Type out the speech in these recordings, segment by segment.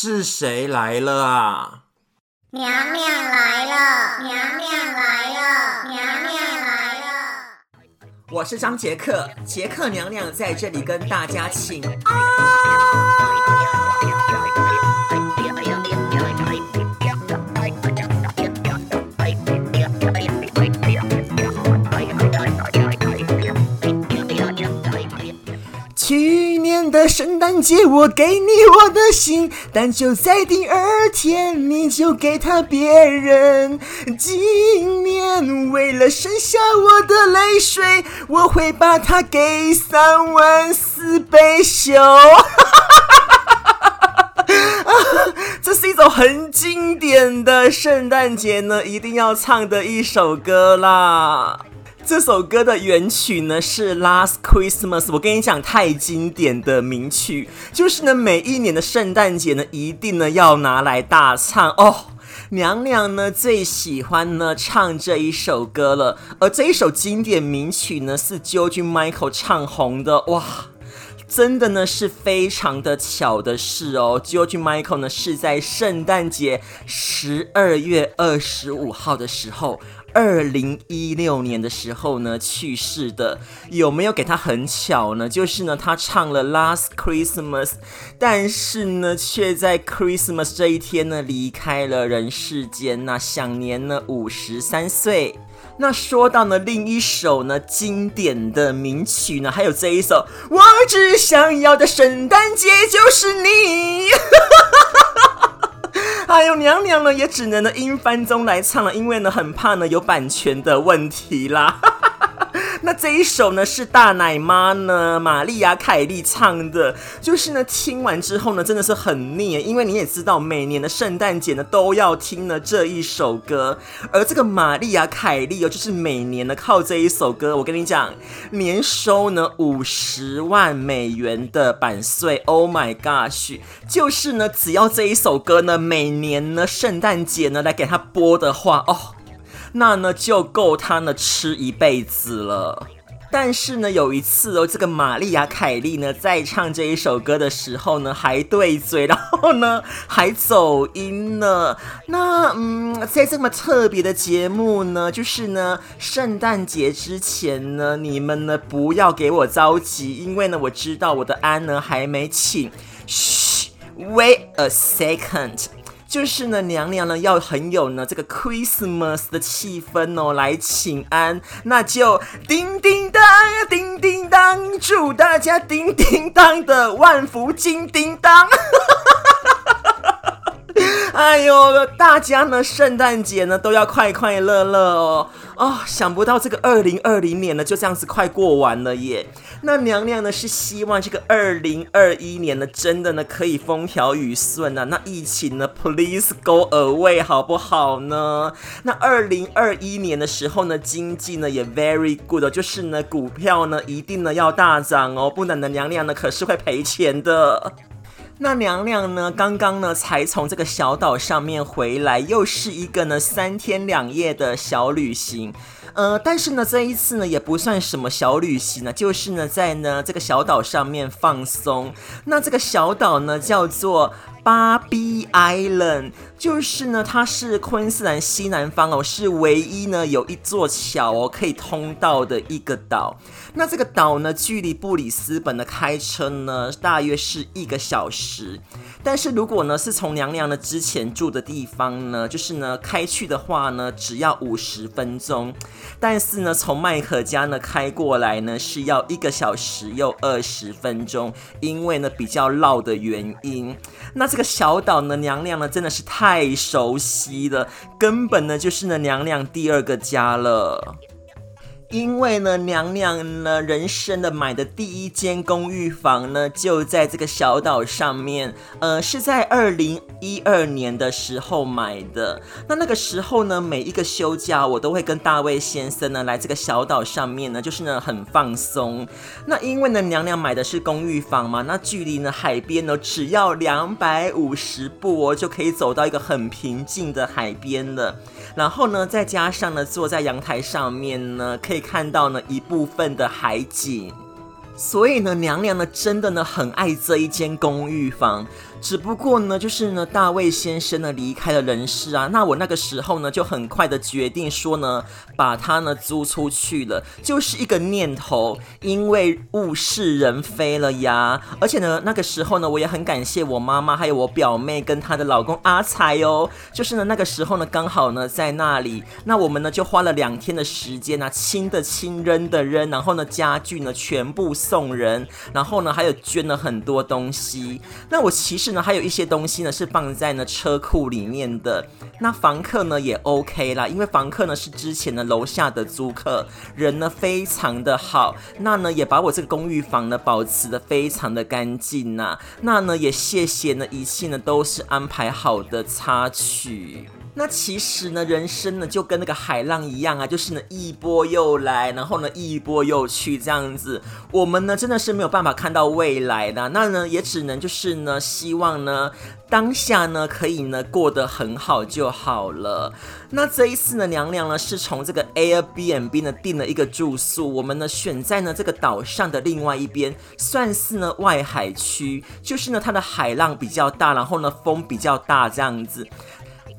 是谁来了啊？娘娘来了，娘娘来了，娘娘来了。我是张杰克，杰克娘娘在这里跟大家请安。圣诞节，我给你我的心，但就在第二天，你就给他别人。今年为了省下我的泪水，我会把它给三万四倍修。这是一首很经典的圣诞节呢，一定要唱的一首歌啦。这首歌的原曲呢是《Last Christmas》，我跟你讲，太经典的名曲，就是呢每一年的圣诞节呢一定呢要拿来大唱哦。娘娘呢最喜欢呢唱这一首歌了，而这一首经典名曲呢是 George Michael 唱红的，哇，真的呢是非常的巧的事哦。George Michael 呢是在圣诞节十二月二十五号的时候。二零一六年的时候呢，去世的，有没有给他很巧呢？就是呢，他唱了《Last Christmas》，但是呢，却在 Christmas 这一天呢，离开了人世间，那享年呢五十三岁。那说到呢，另一首呢经典的名曲呢，还有这一首《我只想要的圣诞节就是你》。还有娘娘呢，也只能呢音翻中来唱了，因为呢很怕呢有版权的问题啦。那这一首呢是大奶妈呢玛丽亚凯莉唱的，就是呢听完之后呢真的是很腻，因为你也知道每年的圣诞节呢都要听呢这一首歌，而这个玛丽亚凯莉哦就是每年呢靠这一首歌，我跟你讲年收呢五十万美元的版税，Oh my gosh，就是呢只要这一首歌呢每年呢圣诞节呢来给他播的话哦。那呢就够他呢吃一辈子了。但是呢，有一次哦，这个玛丽亚凯莉呢在唱这一首歌的时候呢，还对嘴，然后呢 还走音了。那嗯，在这么特别的节目呢，就是呢圣诞节之前呢，你们呢不要给我着急，因为呢我知道我的安呢还没请。嘘，wait a second。就是呢，娘娘呢要很有呢这个 Christmas 的气氛哦，来请安，那就叮叮当，叮叮当，祝大家叮叮当的万福金叮当。哈哈哈哈哈 哎呦，大家呢圣诞节呢都要快快乐乐哦。哦，想不到这个二零二零年呢就这样子快过完了耶。那娘娘呢是希望这个二零二一年呢真的呢可以风调雨顺啊，那疫情呢 please go away 好不好呢？那二零二一年的时候呢经济呢也 very good，就是呢股票呢一定呢要大涨哦，不然呢娘娘呢可是会赔钱的。那娘娘呢，刚刚呢才从这个小岛上面回来，又是一个呢三天两夜的小旅行。呃，但是呢这一次呢也不算什么小旅行呢，就是呢在呢这个小岛上面放松。那这个小岛呢叫做。巴比 Island 就是呢，它是昆士兰西南方哦，是唯一呢有一座桥哦可以通到的一个岛。那这个岛呢，距离布里斯本的开车呢，大约是一个小时。但是如果呢是从娘娘呢之前住的地方呢，就是呢开去的话呢，只要五十分钟。但是呢从麦可家呢开过来呢，是要一个小时又二十分钟，因为呢比较绕的原因。那这个小岛呢，娘娘呢真的是太熟悉了，根本呢就是呢娘娘第二个家了。因为呢，娘娘呢，人生的买的第一间公寓房呢，就在这个小岛上面。呃，是在二零一二年的时候买的。那那个时候呢，每一个休假，我都会跟大卫先生呢来这个小岛上面呢，就是呢很放松。那因为呢，娘娘买的是公寓房嘛，那距离呢海边呢只要两百五十步哦，就可以走到一个很平静的海边了。然后呢，再加上呢，坐在阳台上面呢，可以看到呢一部分的海景。所以呢，娘娘呢真的呢很爱这一间公寓房。只不过呢，就是呢，大卫先生呢离开了人世啊，那我那个时候呢就很快的决定说呢，把它呢租出去了，就是一个念头，因为物是人非了呀。而且呢，那个时候呢，我也很感谢我妈妈还有我表妹跟她的老公阿才哦，就是呢那个时候呢刚好呢在那里，那我们呢就花了两天的时间啊，亲的亲，扔的扔，然后呢家具呢全部送人，然后呢还有捐了很多东西。那我其实。是呢，还有一些东西呢是放在呢车库里面的。那房客呢也 OK 啦，因为房客呢是之前的楼下的租客，人呢非常的好。那呢也把我这个公寓房呢保持的非常的干净呐。那呢也谢谢呢一切呢都是安排好的插曲。那其实呢，人生呢就跟那个海浪一样啊，就是呢一波又来，然后呢一波又去这样子。我们呢真的是没有办法看到未来的，那呢也只能就是呢希望呢当下呢可以呢过得很好就好了。那这一次呢，娘娘呢是从这个 Airbnb 呢订了一个住宿，我们呢选在呢这个岛上的另外一边，算是呢外海区，就是呢它的海浪比较大，然后呢风比较大这样子。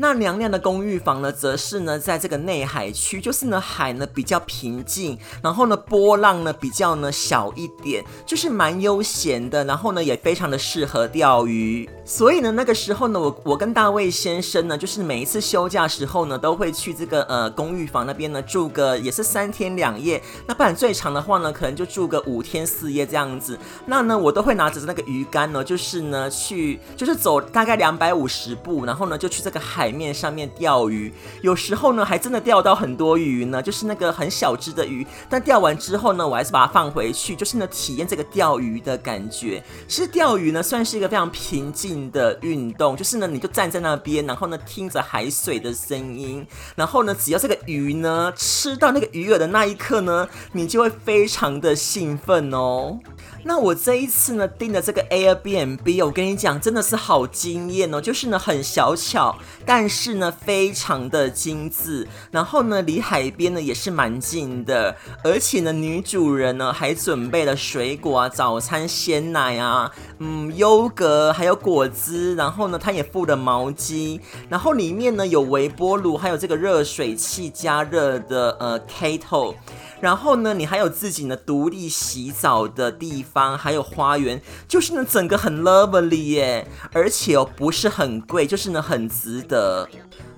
那娘娘的公寓房呢，则是呢，在这个内海区，就是呢，海呢比较平静，然后呢，波浪呢比较呢小一点，就是蛮悠闲的，然后呢，也非常的适合钓鱼。所以呢，那个时候呢，我我跟大卫先生呢，就是每一次休假时候呢，都会去这个呃公寓房那边呢住个也是三天两夜，那不然最长的话呢，可能就住个五天四夜这样子。那呢，我都会拿着那个鱼竿呢，就是呢去，就是走大概两百五十步，然后呢就去这个海。海面上面钓鱼，有时候呢还真的钓到很多鱼呢，就是那个很小只的鱼。但钓完之后呢，我还是把它放回去，就是呢体验这个钓鱼的感觉。其实钓鱼呢算是一个非常平静的运动，就是呢你就站在那边，然后呢听着海水的声音，然后呢只要这个鱼呢吃到那个鱼饵的那一刻呢，你就会非常的兴奋哦。那我这一次呢订的这个 Airbnb，我跟你讲，真的是好惊艳哦！就是呢很小巧，但是呢非常的精致，然后呢离海边呢也是蛮近的，而且呢女主人呢还准备了水果啊、早餐鲜奶啊、嗯优格还有果汁，然后呢她也附了毛巾，然后里面呢有微波炉，还有这个热水器加热的呃 Kettle。然后呢，你还有自己呢独立洗澡的地方，还有花园，就是呢整个很 lovely 耶，而且哦不是很贵，就是呢很值得。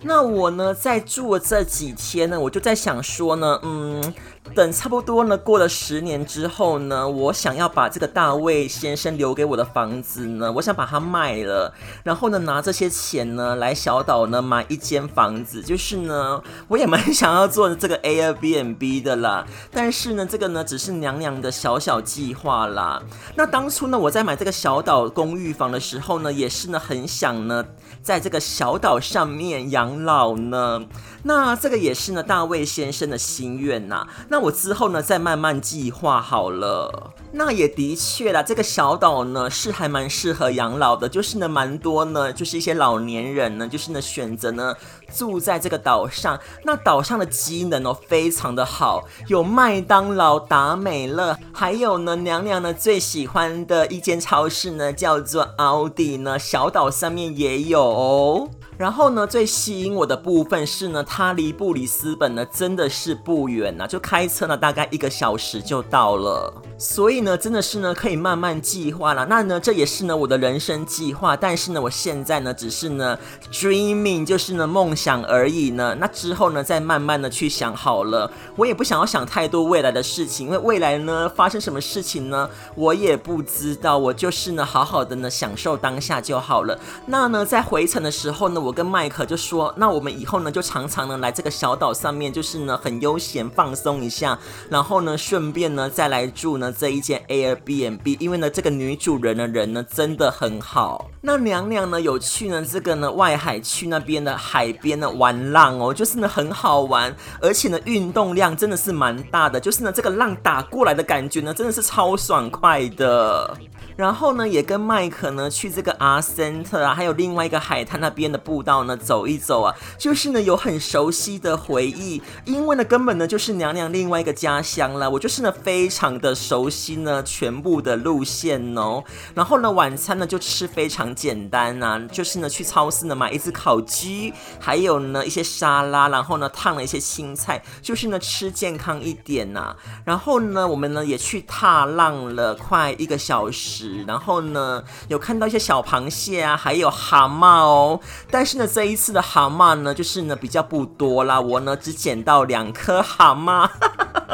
那我呢在住了这几天呢，我就在想说呢，嗯。等差不多呢，过了十年之后呢，我想要把这个大卫先生留给我的房子呢，我想把它卖了，然后呢，拿这些钱呢来小岛呢买一间房子，就是呢，我也蛮想要做这个 Airbnb 的啦。但是呢，这个呢只是娘娘的小小计划啦。那当初呢，我在买这个小岛公寓房的时候呢，也是呢很想呢在这个小岛上面养老呢。那这个也是呢大卫先生的心愿呐。那我之后呢，再慢慢计划好了。那也的确啦，这个小岛呢是还蛮适合养老的，就是呢蛮多呢，就是一些老年人呢，就是呢选择呢住在这个岛上。那岛上的机能哦非常的好，有麦当劳、达美乐，还有呢娘娘呢最喜欢的一间超市呢叫做奥迪呢，小岛上面也有哦。然后呢，最吸引我的部分是呢，它离布里斯本呢真的是不远呐，就开车呢大概一个小时就到了。所以呢，真的是呢可以慢慢计划了。那呢，这也是呢我的人生计划。但是呢，我现在呢只是呢 dreaming，就是呢梦想而已呢。那之后呢，再慢慢的去想好了。我也不想要想太多未来的事情，因为未来呢发生什么事情呢，我也不知道。我就是呢好好的呢享受当下就好了。那呢，在回程的时候呢，我。跟麦克就说：“那我们以后呢，就常常呢来这个小岛上面，就是呢很悠闲放松一下，然后呢顺便呢再来住呢这一间 Airbnb，因为呢这个女主人的人呢真的很好。”那娘娘呢有去呢这个呢外海区那边的海边呢玩浪哦，就是呢很好玩，而且呢运动量真的是蛮大的，就是呢这个浪打过来的感觉呢真的是超爽快的。然后呢，也跟麦克呢去这个阿森特啊，还有另外一个海滩那边的步道呢走一走啊，就是呢有很熟悉的回忆，因为呢根本呢就是娘娘另外一个家乡了，我就是呢非常的熟悉呢全部的路线哦。然后呢晚餐呢就吃非常简单呐、啊，就是呢去超市呢买一只烤鸡，还有呢一些沙拉，然后呢烫了一些青菜，就是呢吃健康一点呐、然后呢我们呢也去踏浪了快一个小时。然后呢，有看到一些小螃蟹啊，还有蛤蟆哦。但是呢，这一次的蛤蟆呢，就是呢比较不多啦。我呢只捡到两颗蛤蟆，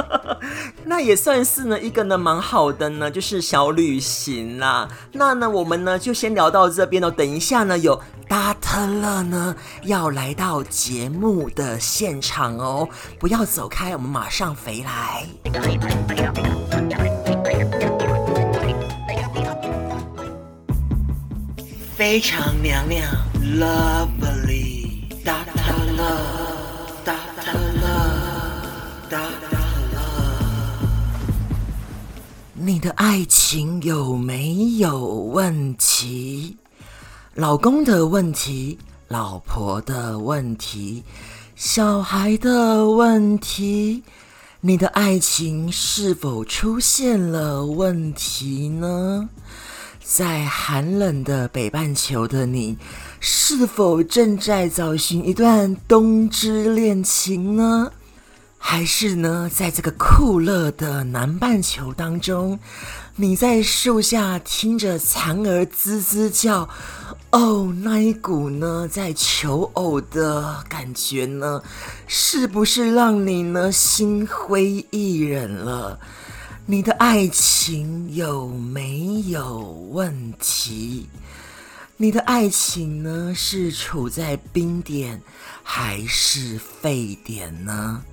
那也算是呢一个呢蛮好的呢，就是小旅行啦。那呢，我们呢就先聊到这边哦。等一下呢，有达特勒呢要来到节目的现场哦，不要走开，我们马上回来。非常娘娘，lovely，哒哒了，哒哒了，哒你的爱情有没有问题？老公的问题，老婆的问题，小孩的问题，你的爱情是否出现了问题呢？在寒冷的北半球的你，是否正在找寻一段冬之恋情呢？还是呢，在这个酷热的南半球当中，你在树下听着蝉儿吱吱叫，哦，那一股呢，在求偶的感觉呢，是不是让你呢心灰意冷了？你的爱情有没有问题？你的爱情呢，是处在冰点还是沸点呢？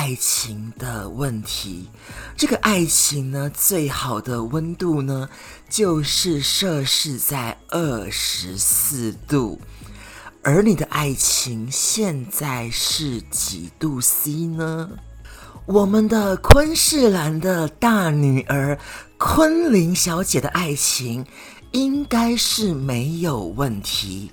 爱情的问题，这个爱情呢，最好的温度呢，就是摄氏在二十四度。而你的爱情现在是几度 C 呢？我们的昆士兰的大女儿昆凌小姐的爱情应该是没有问题，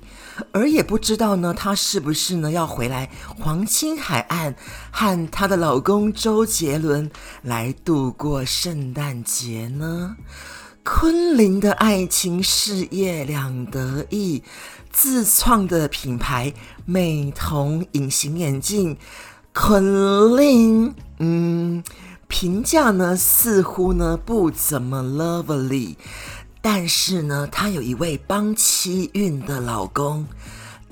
而也不知道呢，她是不是呢要回来黄金海岸和她的老公周杰伦来度过圣诞节呢？昆凌的爱情事业两得意，自创的品牌美瞳隐形眼镜。昆凌，嗯，评价呢似乎呢不怎么 lovely，但是呢，她有一位帮妻运的老公，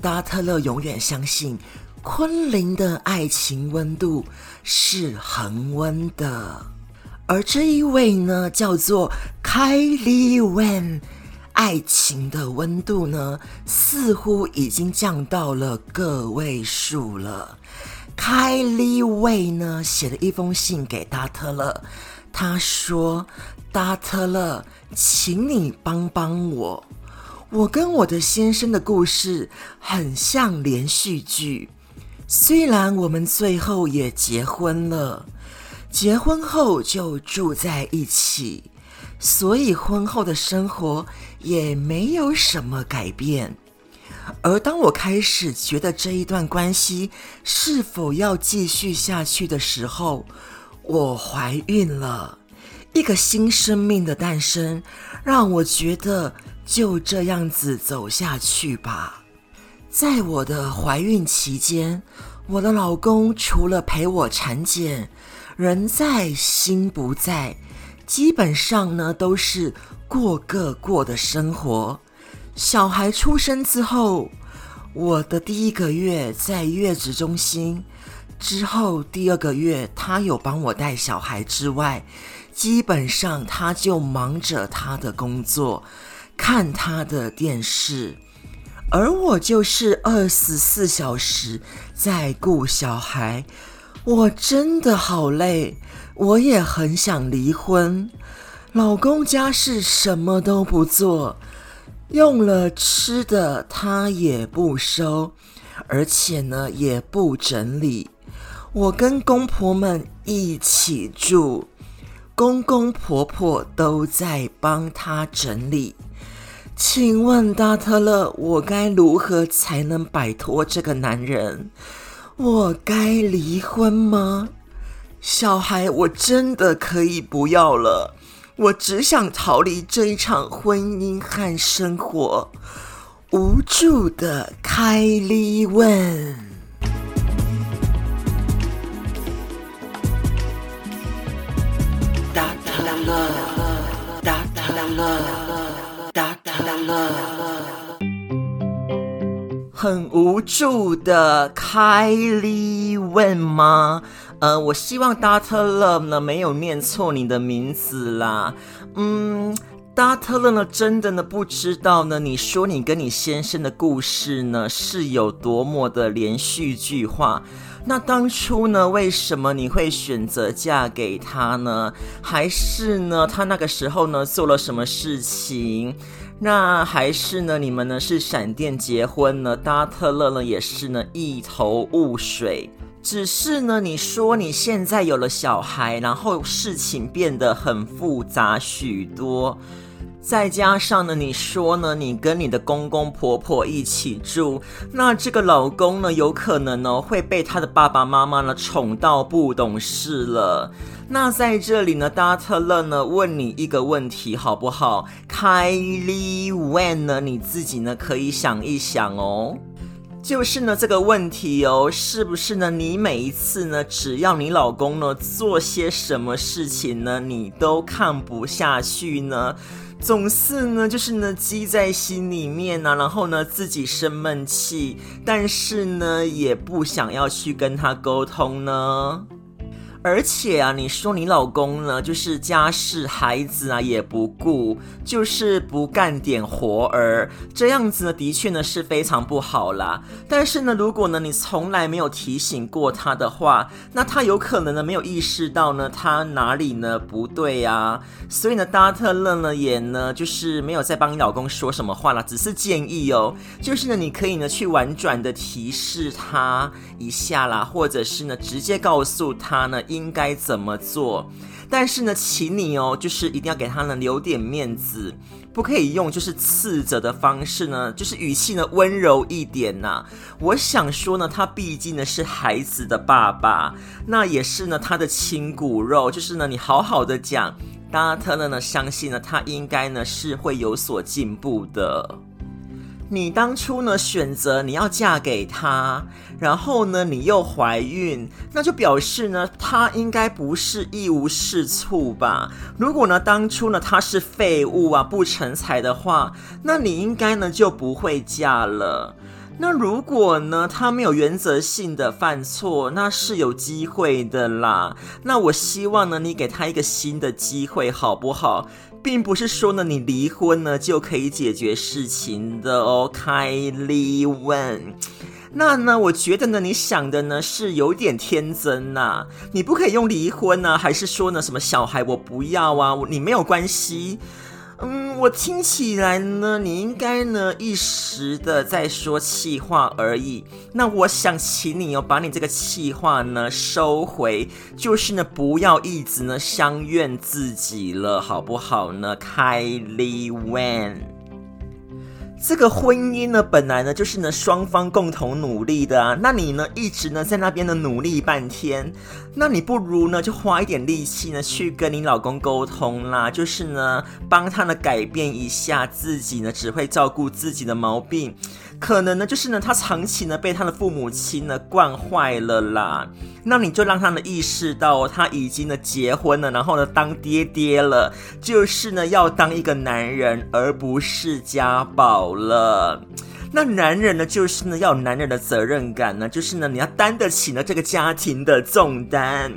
达特勒永远相信昆凌的爱情温度是恒温的，而这一位呢叫做 Kylie Wen，爱情的温度呢似乎已经降到了个位数了。Kylie Way 呢写了一封信给达特勒，他说：“达特勒，请你帮帮我，我跟我的先生的故事很像连续剧。虽然我们最后也结婚了，结婚后就住在一起，所以婚后的生活也没有什么改变。”而当我开始觉得这一段关系是否要继续下去的时候，我怀孕了，一个新生命的诞生，让我觉得就这样子走下去吧。在我的怀孕期间，我的老公除了陪我产检，人在心不在，基本上呢都是过个过的生活。小孩出生之后，我的第一个月在月子中心，之后第二个月他有帮我带小孩之外，基本上他就忙着他的工作，看他的电视，而我就是二十四小时在顾小孩，我真的好累，我也很想离婚，老公家事什么都不做。用了吃的他也不收，而且呢也不整理。我跟公婆们一起住，公公婆婆都在帮他整理。请问达特勒，我该如何才能摆脱这个男人？我该离婚吗？小孩我真的可以不要了，我只想逃离这一场婚姻和生活。无助的凯莉问。很无助的凯莉问吗？呃，我希望 Dr. Love 呢没有念错你的名字啦。嗯，Dr. Love 呢真的呢不知道呢，你说你跟你先生的故事呢是有多么的连续剧化。那当初呢，为什么你会选择嫁给他呢？还是呢，他那个时候呢做了什么事情？那还是呢？你们呢是闪电结婚呢？达特勒呢也是呢一头雾水。只是呢，你说你现在有了小孩，然后事情变得很复杂许多。再加上呢，你说呢，你跟你的公公婆婆一起住，那这个老公呢，有可能呢会被他的爸爸妈妈呢宠到不懂事了。那在这里呢，达特勒呢问你一个问题好不好？凯莉问呢，你自己呢可以想一想哦。就是呢这个问题哦，是不是呢？你每一次呢，只要你老公呢做些什么事情呢，你都看不下去呢？总是呢，就是呢，积在心里面呢，然后呢，自己生闷气，但是呢，也不想要去跟他沟通呢。而且啊，你说你老公呢，就是家事孩子啊也不顾，就是不干点活儿，这样子呢，的确呢是非常不好啦。但是呢，如果呢你从来没有提醒过他的话，那他有可能呢没有意识到呢他哪里呢不对呀。所以呢，达特勒呢也呢就是没有再帮你老公说什么话啦，只是建议哦，就是呢你可以呢去婉转的提示他一下啦，或者是呢直接告诉他呢。应该怎么做？但是呢，请你哦，就是一定要给他呢留点面子，不可以用就是斥责的方式呢，就是语气呢温柔一点呐。我想说呢，他毕竟呢是孩子的爸爸，那也是呢他的亲骨肉，就是呢你好好的讲，达特勒呢相信呢他应该呢是会有所进步的。你当初呢选择你要嫁给他，然后呢你又怀孕，那就表示呢他应该不是一无是处吧？如果呢当初呢他是废物啊不成才的话，那你应该呢就不会嫁了。那如果呢他没有原则性的犯错，那是有机会的啦。那我希望呢你给他一个新的机会，好不好？并不是说呢，你离婚呢就可以解决事情的哦，凯利问。那呢，我觉得呢，你想的呢是有点天真呐、你不可以用离婚呢、啊，还是说呢什么小孩我不要啊？你没有关系。嗯，我听起来呢，你应该呢一时的在说气话而已。那我想请你哦，把你这个气话呢收回，就是呢不要一直呢相怨自己了，好不好呢？Kylie Wen。这个婚姻呢，本来呢就是呢双方共同努力的啊。那你呢一直呢在那边呢努力半天，那你不如呢就花一点力气呢去跟你老公沟通啦，就是呢帮他呢改变一下自己呢只会照顾自己的毛病。可能呢，就是呢，他长期呢被他的父母亲呢惯坏了啦。那你就让他呢意识到他已经呢结婚了，然后呢当爹爹了，就是呢要当一个男人，而不是家宝了。那男人呢，就是呢要有男人的责任感呢，就是呢你要担得起呢这个家庭的重担。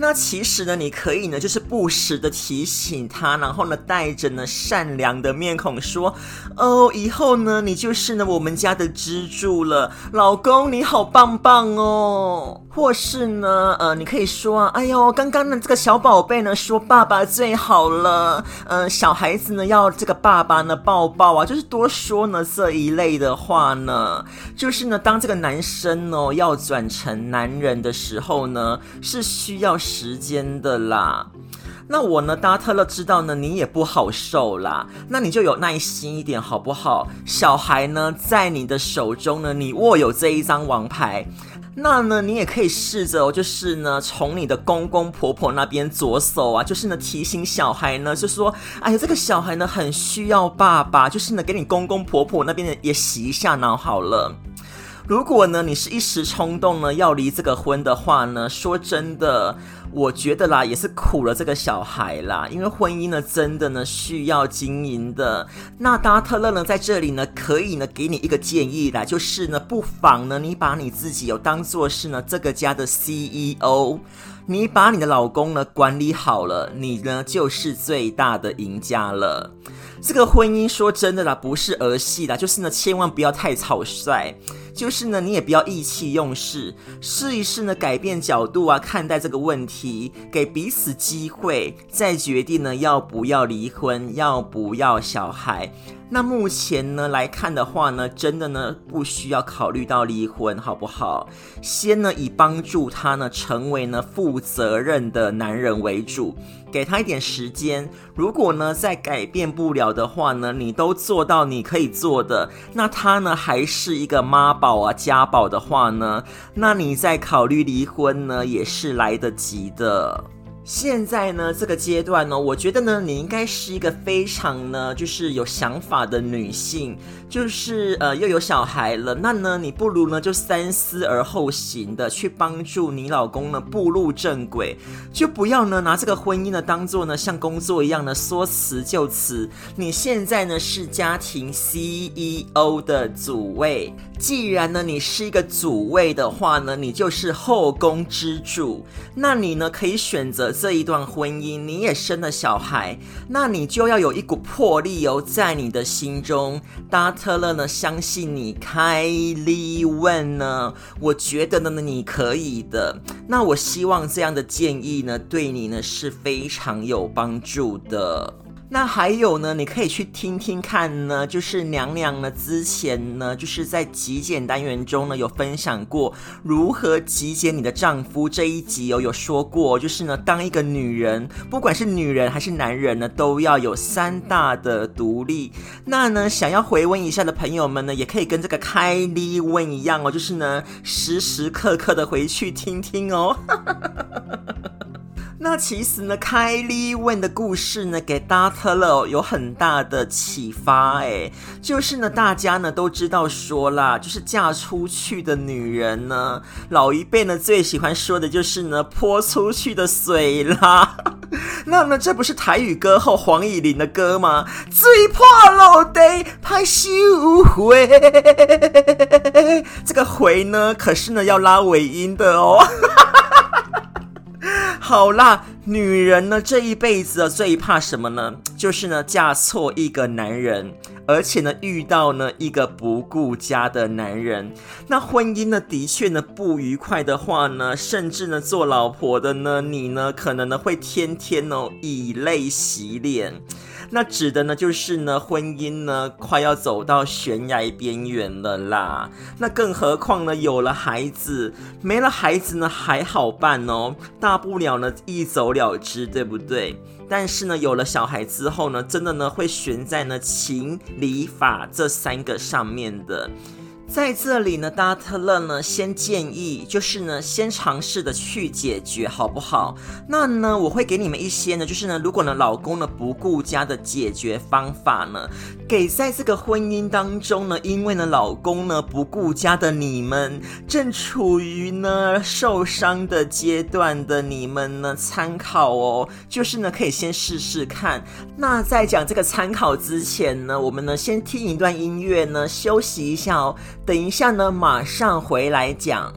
那其实呢，你可以呢，就是不时的提醒他，然后呢，带着呢善良的面孔说：“哦，以后呢，你就是呢我们家的支柱了，老公你好棒棒哦。”或是呢，呃，你可以说，哎呦，刚刚呢这个小宝贝呢说爸爸最好了，呃，小孩子呢要这个爸爸呢抱抱啊，就是多说呢这一类的话呢，就是呢当这个男生呢要转成男人的时候呢，是需要时间的啦。那我呢，达特勒知道呢，你也不好受啦，那你就有耐心一点好不好？小孩呢在你的手中呢，你握有这一张王牌。那呢，你也可以试着，就是呢，从你的公公婆婆那边着手啊，就是呢，提醒小孩呢，就说，哎呀，这个小孩呢，很需要爸爸，就是呢，给你公公婆婆那边也洗一下脑好了。如果呢，你是一时冲动呢，要离这个婚的话呢，说真的。我觉得啦，也是苦了这个小孩啦，因为婚姻呢，真的呢需要经营的。那达特勒呢，在这里呢，可以呢给你一个建议啦，就是呢，不妨呢，你把你自己有当做是呢这个家的 CEO，你把你的老公呢管理好了，你呢就是最大的赢家了。这个婚姻说真的啦，不是儿戏啦，就是呢，千万不要太草率。就是呢，你也不要意气用事，试一试呢，改变角度啊，看待这个问题，给彼此机会，再决定呢，要不要离婚，要不要小孩。那目前呢来看的话呢，真的呢不需要考虑到离婚，好不好？先呢以帮助他呢成为呢负责任的男人为主，给他一点时间。如果呢再改变不了的话呢，你都做到你可以做的，那他呢还是一个妈宝啊家宝的话呢，那你再考虑离婚呢也是来得及的。现在呢，这个阶段呢，我觉得呢，你应该是一个非常呢，就是有想法的女性，就是呃，又有小孩了，那呢，你不如呢，就三思而后行的去帮助你老公呢步入正轨，就不要呢拿这个婚姻呢当做呢像工作一样的说辞就辞。你现在呢是家庭 CEO 的主位，既然呢你是一个主位的话呢，你就是后宫之主，那你呢可以选择。这一段婚姻，你也生了小孩，那你就要有一股魄力哦，在你的心中。搭特勒呢，相信你，凯利问呢，我觉得呢，你可以的。那我希望这样的建议呢，对你呢是非常有帮助的。那还有呢，你可以去听听看呢，就是娘娘呢之前呢，就是在极简单元中呢有分享过如何极简你的丈夫这一集哦，有说过，就是呢，当一个女人，不管是女人还是男人呢，都要有三大的独立。那呢，想要回温一下的朋友们呢，也可以跟这个凯莉问一样哦，就是呢，时时刻刻的回去听听哦。那其实呢，凯莉问的故事呢，给达特勒有很大的启发。哎，就是呢，大家呢都知道说啦，就是嫁出去的女人呢，老一辈呢最喜欢说的就是呢，泼出去的水啦。那么这不是台语歌后黄以玲的歌吗？最怕老爹拍羞回，这个回呢，可是呢要拉尾音的哦。好啦，女人呢这一辈子啊最怕什么呢？就是呢嫁错一个男人，而且呢遇到呢一个不顾家的男人。那婚姻呢的确呢不愉快的话呢，甚至呢做老婆的呢你呢可能呢会天天哦以泪洗脸。那指的呢，就是呢，婚姻呢，快要走到悬崖边缘了啦。那更何况呢，有了孩子，没了孩子呢，还好办哦，大不了呢，一走了之，对不对？但是呢，有了小孩之后呢，真的呢，会悬在呢情理法这三个上面的。在这里呢，达特勒呢，先建议就是呢，先尝试的去解决，好不好？那呢，我会给你们一些呢，就是呢，如果呢，老公呢不顾家的解决方法呢，给在这个婚姻当中呢，因为呢，老公呢不顾家的你们，正处于呢受伤的阶段的你们呢，参考哦，就是呢，可以先试试看。那在讲这个参考之前呢，我们呢先听一段音乐呢，休息一下哦。等一下呢，马上回来讲。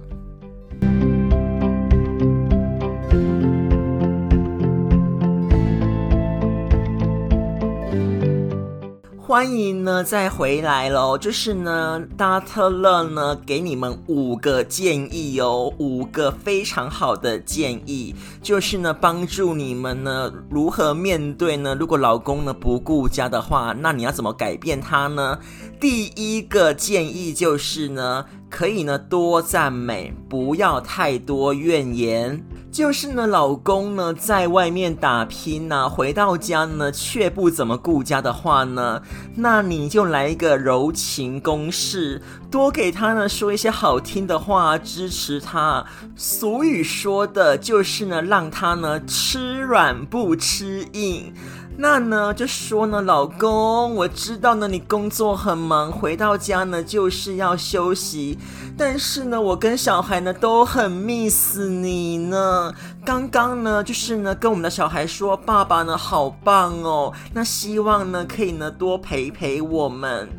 欢迎呢再回来喽。就是呢，达特勒呢给你们五个建议哦，五个非常好的建议，就是呢帮助你们呢如何面对呢？如果老公呢不顾家的话，那你要怎么改变他呢？第一个建议就是呢，可以呢多赞美，不要太多怨言。就是呢，老公呢在外面打拼呢，回到家呢却不怎么顾家的话呢，那你就来一个柔情攻势，多给他呢说一些好听的话，支持他。俗语说的就是呢，让他呢吃软不吃硬。那呢，就说呢，老公，我知道呢，你工作很忙，回到家呢就是要休息。但是呢，我跟小孩呢都很 miss 你呢。刚刚呢，就是呢跟我们的小孩说，爸爸呢好棒哦。那希望呢可以呢多陪陪我们。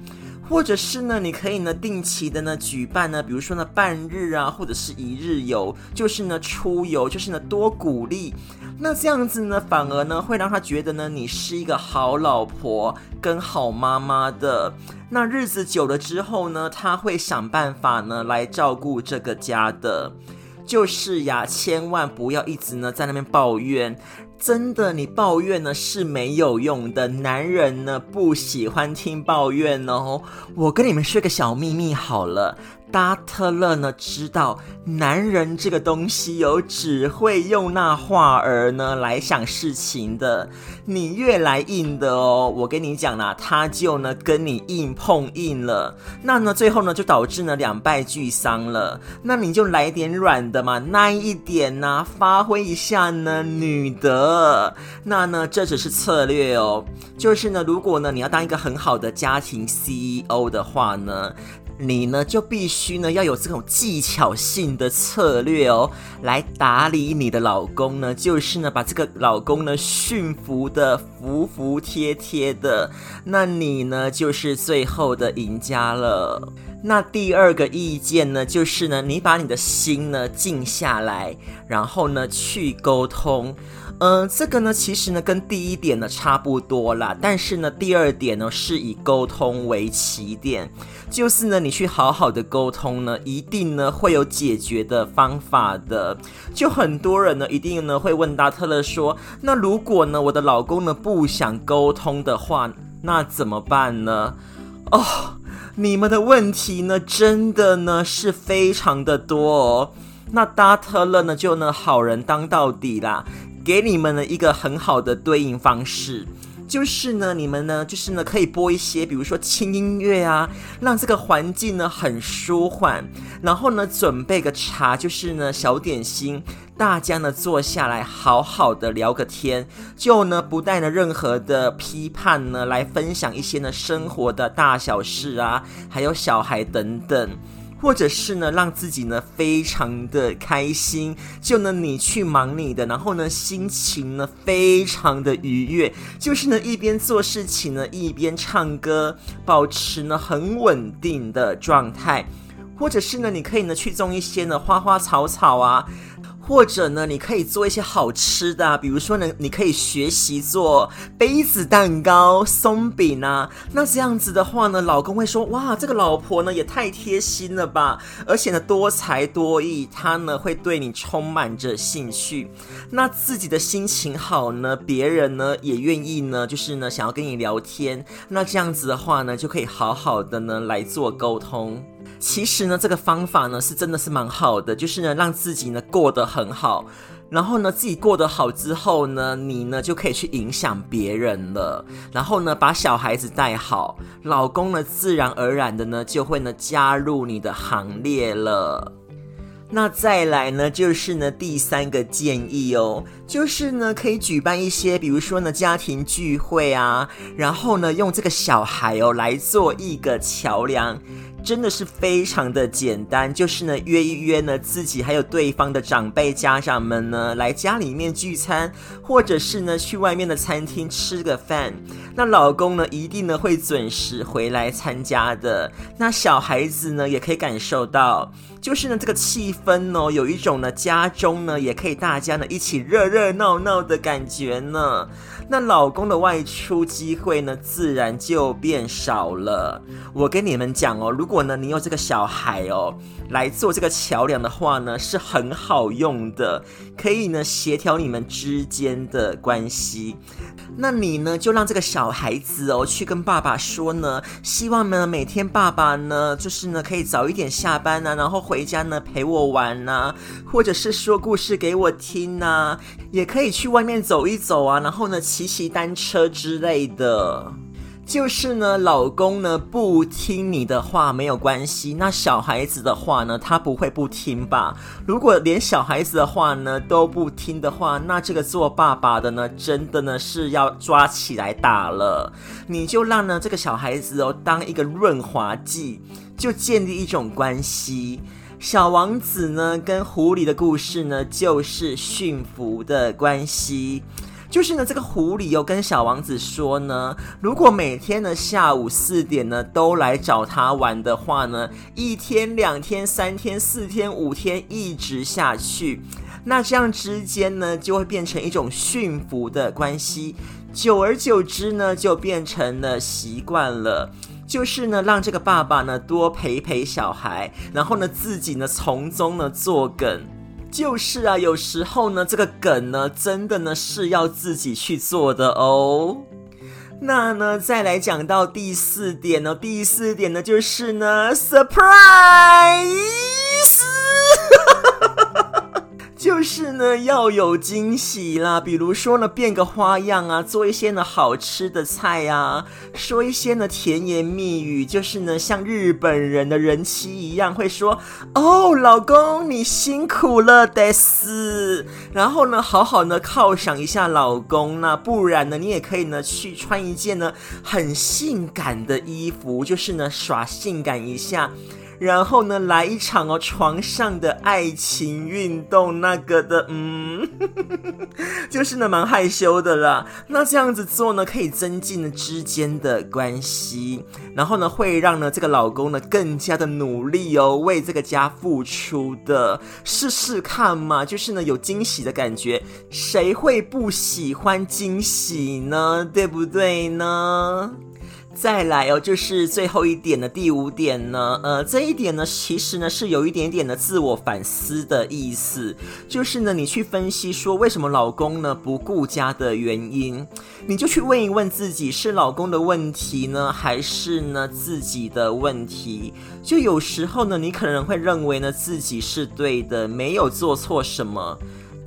或者是呢，你可以呢定期的呢举办呢，比如说呢半日啊，或者是一日游，就是呢出游，就是呢多鼓励。那这样子呢，反而呢会让他觉得呢你是一个好老婆跟好妈妈的。那日子久了之后呢，他会想办法呢来照顾这个家的。就是呀，千万不要一直呢在那边抱怨。真的，你抱怨呢是没有用的。男人呢不喜欢听抱怨哦。我跟你们说个小秘密好了。达特勒呢知道男人这个东西有、只会用那话儿呢来想事情的。你越来硬的哦，我跟你讲啦，他就呢跟你硬碰硬了。那呢最后呢就导致呢两败俱伤了。那你就来点软的嘛，耐一点呐、发挥一下呢女的。那呢这只是策略哦，就是呢如果呢你要当一个很好的家庭 CEO 的话呢。你呢就必须呢要有这种技巧性的策略哦，来打理你的老公呢，就是呢把这个老公呢驯服的服服帖帖的，那你呢就是最后的赢家了。那第二个意见呢，就是呢你把你的心呢静下来，然后呢去沟通。嗯、呃，这个呢，其实呢，跟第一点呢差不多啦。但是呢，第二点呢，是以沟通为起点，就是呢，你去好好的沟通呢，一定呢会有解决的方法的。就很多人呢，一定呢会问达特勒说，那如果呢，我的老公呢不想沟通的话，那怎么办呢？哦，你们的问题呢，真的呢是非常的多哦。那达特勒呢，就呢好人当到底啦。给你们了一个很好的对应方式，就是呢，你们呢，就是呢，可以播一些，比如说轻音乐啊，让这个环境呢很舒缓，然后呢，准备个茶，就是呢小点心，大家呢坐下来好好的聊个天，就呢不带呢任何的批判呢，来分享一些呢生活的大小事啊，还有小孩等等。或者是呢，让自己呢非常的开心，就呢你去忙你的，然后呢心情呢非常的愉悦，就是呢一边做事情呢一边唱歌，保持呢很稳定的状态，或者是呢你可以呢去种一些呢花花草草啊。或者呢，你可以做一些好吃的啊，比如说呢，你可以学习做杯子蛋糕、松饼啊。那这样子的话呢，老公会说：哇，这个老婆呢也太贴心了吧！而且呢，多才多艺，他呢会对你充满着兴趣。那自己的心情好呢，别人呢也愿意呢，就是呢想要跟你聊天。那这样子的话呢，就可以好好的呢来做沟通。其实呢，这个方法呢是真的是蛮好的，就是呢让自己呢过得很好，然后呢自己过得好之后呢，你呢就可以去影响别人了，然后呢把小孩子带好，老公呢自然而然的呢就会呢加入你的行列了。那再来呢就是呢第三个建议哦，就是呢可以举办一些，比如说呢家庭聚会啊，然后呢用这个小孩哦来做一个桥梁。真的是非常的简单，就是呢约一约呢自己还有对方的长辈家长们呢来家里面聚餐，或者是呢去外面的餐厅吃个饭。那老公呢一定呢会准时回来参加的。那小孩子呢也可以感受到，就是呢这个气氛哦，有一种呢家中呢也可以大家呢一起热热闹闹的感觉呢。那老公的外出机会呢，自然就变少了。我跟你们讲哦，如果呢你有这个小孩哦来做这个桥梁的话呢，是很好用的，可以呢协调你们之间的关系。那你呢就让这个小孩子哦去跟爸爸说呢，希望呢每天爸爸呢就是呢可以早一点下班啊，然后回家呢陪我玩啊，或者是说故事给我听啊，也可以去外面走一走啊，然后呢。骑骑单车之类的，就是呢，老公呢不听你的话没有关系，那小孩子的话呢，他不会不听吧？如果连小孩子的话呢都不听的话，那这个做爸爸的呢，真的呢是要抓起来打了。你就让呢这个小孩子哦当一个润滑剂，就建立一种关系。小王子呢跟狐狸的故事呢，就是驯服的关系。就是呢，这个狐狸又跟小王子说呢，如果每天呢下午四点呢都来找他玩的话呢，一天、两天、三天、四天、五天一直下去，那这样之间呢就会变成一种驯服的关系，久而久之呢就变成了习惯了，就是呢让这个爸爸呢多陪陪小孩，然后呢自己呢从中呢作梗。就是啊，有时候呢，这个梗呢，真的呢是要自己去做的哦。那呢，再来讲到第四点呢，第四点呢就是呢，surprise。就是呢，要有惊喜啦，比如说呢，变个花样啊，做一些呢好吃的菜啊，说一些呢甜言蜜语，就是呢像日本人的人妻一样会说哦，老公你辛苦了，des。然后呢，好好呢犒赏一下老公，那不然呢，你也可以呢去穿一件呢很性感的衣服，就是呢耍性感一下。然后呢，来一场哦，床上的爱情运动，那个的，嗯，就是呢，蛮害羞的啦。那这样子做呢，可以增进呢之间的关系，然后呢，会让呢这个老公呢更加的努力哦，为这个家付出的。试试看嘛，就是呢有惊喜的感觉，谁会不喜欢惊喜呢？对不对呢？再来哦，就是最后一点的第五点呢，呃，这一点呢，其实呢是有一点点的自我反思的意思，就是呢，你去分析说为什么老公呢不顾家的原因，你就去问一问自己，是老公的问题呢，还是呢自己的问题？就有时候呢，你可能会认为呢自己是对的，没有做错什么。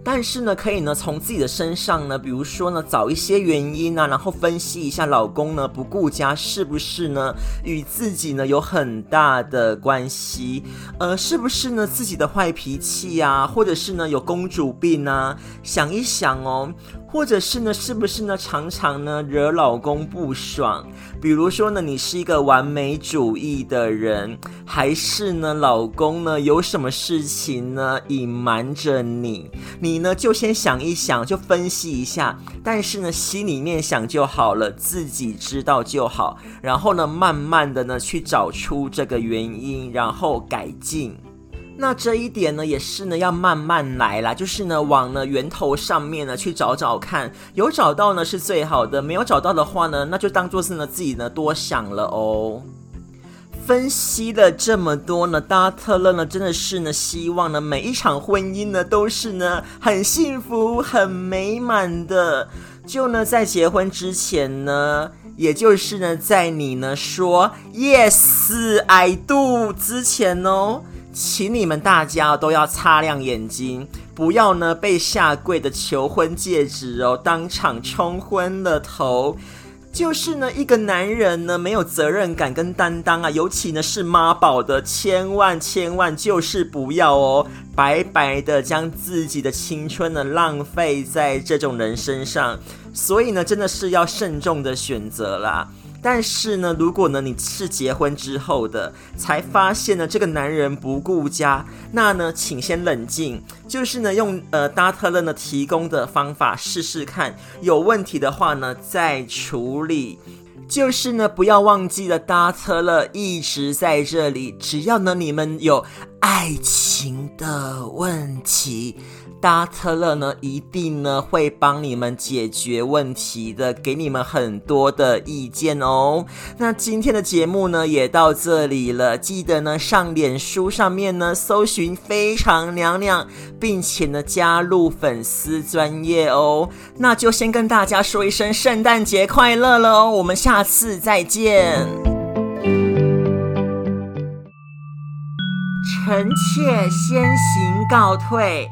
但是呢，可以呢从自己的身上呢，比如说呢找一些原因啊，然后分析一下老公呢不顾家是不是呢与自己呢有很大的关系，呃，是不是呢自己的坏脾气啊，或者是呢有公主病啊？想一想哦。或者是呢，是不是呢？常常呢惹老公不爽，比如说呢，你是一个完美主义的人，还是呢，老公呢有什么事情呢隐瞒着你？你呢就先想一想，就分析一下，但是呢心里面想就好了，自己知道就好，然后呢慢慢的呢去找出这个原因，然后改进。那这一点呢，也是呢，要慢慢来啦，就是呢，往呢源头上面呢去找找看，有找到呢是最好的，没有找到的话呢，那就当做是呢自己呢多想了哦。分析了这么多呢，大特勒呢真的是呢希望呢每一场婚姻呢都是呢很幸福、很美满的，就呢在结婚之前呢，也就是呢在你呢说 Yes I do 之前哦。请你们大家都要擦亮眼睛，不要呢被下跪的求婚戒指哦当场冲昏了头。就是呢一个男人呢没有责任感跟担当啊，尤其呢是妈宝的，千万千万就是不要哦，白白的将自己的青春呢浪费在这种人身上。所以呢真的是要慎重的选择啦。但是呢，如果呢你是结婚之后的，才发现呢这个男人不顾家，那呢请先冷静，就是呢用呃达特勒呢提供的方法试试看，有问题的话呢再处理。就是呢，不要忘记了搭特勒一直在这里，只要呢你们有爱情的问题。搭特勒呢，一定呢会帮你们解决问题的，给你们很多的意见哦。那今天的节目呢也到这里了，记得呢上脸书上面呢搜寻非常娘娘，并且呢加入粉丝专业哦。那就先跟大家说一声圣诞节快乐了哦，我们下次再见。臣妾先行告退。